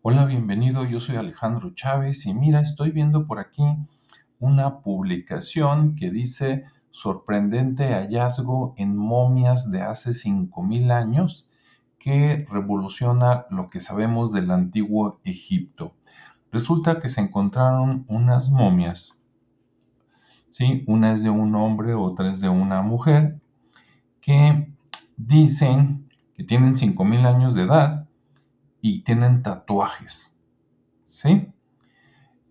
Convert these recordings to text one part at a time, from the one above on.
Hola, bienvenido. Yo soy Alejandro Chávez y mira, estoy viendo por aquí una publicación que dice sorprendente hallazgo en momias de hace 5000 años que revoluciona lo que sabemos del antiguo Egipto. Resulta que se encontraron unas momias, ¿sí? Una es de un hombre, otra es de una mujer, que dicen que tienen 5000 años de edad y tienen tatuajes. ¿Sí?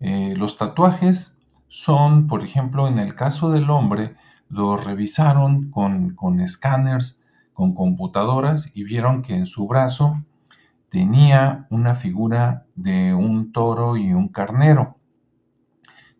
Eh, los tatuajes son, por ejemplo, en el caso del hombre, lo revisaron con, con escáneres, con computadoras y vieron que en su brazo tenía una figura de un toro y un carnero.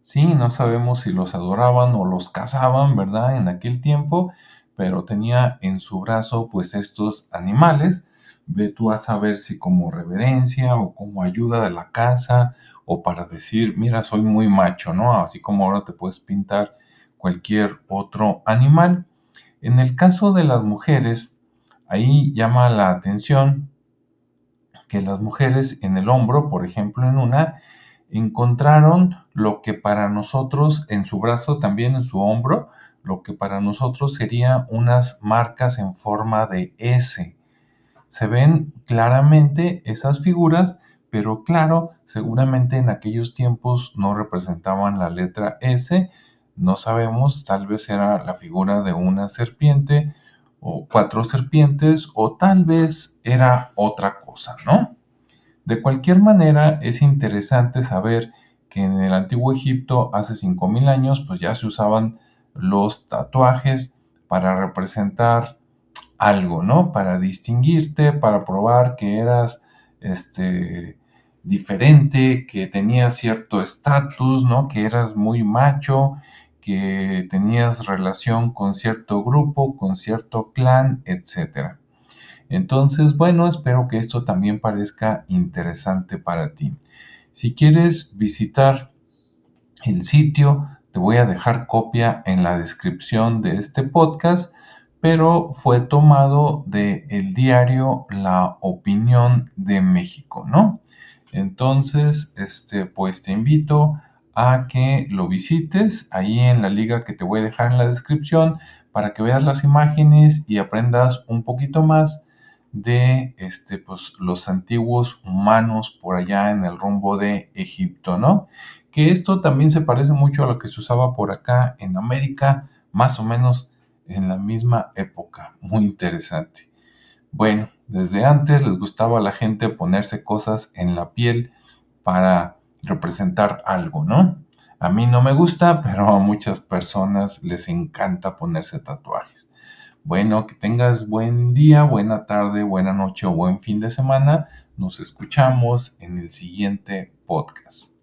Sí, no sabemos si los adoraban o los cazaban, ¿verdad? En aquel tiempo, pero tenía en su brazo pues estos animales ve tú a saber si como reverencia o como ayuda de la casa o para decir, mira, soy muy macho, ¿no? Así como ahora te puedes pintar cualquier otro animal. En el caso de las mujeres, ahí llama la atención que las mujeres en el hombro, por ejemplo, en una, encontraron lo que para nosotros, en su brazo, también en su hombro, lo que para nosotros sería unas marcas en forma de S se ven claramente esas figuras, pero claro, seguramente en aquellos tiempos no representaban la letra S, no sabemos, tal vez era la figura de una serpiente o cuatro serpientes o tal vez era otra cosa, ¿no? De cualquier manera, es interesante saber que en el antiguo Egipto hace 5000 años pues ya se usaban los tatuajes para representar algo, ¿no? Para distinguirte, para probar que eras este, diferente, que tenías cierto estatus, ¿no? Que eras muy macho, que tenías relación con cierto grupo, con cierto clan, etc. Entonces, bueno, espero que esto también parezca interesante para ti. Si quieres visitar el sitio, te voy a dejar copia en la descripción de este podcast pero fue tomado del el diario La Opinión de México, ¿no? Entonces, este, pues te invito a que lo visites ahí en la liga que te voy a dejar en la descripción para que veas las imágenes y aprendas un poquito más de este, pues, los antiguos humanos por allá en el rumbo de Egipto, ¿no? Que esto también se parece mucho a lo que se usaba por acá en América, más o menos en la misma época. Muy interesante. Bueno, desde antes les gustaba a la gente ponerse cosas en la piel para representar algo, ¿no? A mí no me gusta, pero a muchas personas les encanta ponerse tatuajes. Bueno, que tengas buen día, buena tarde, buena noche o buen fin de semana. Nos escuchamos en el siguiente podcast.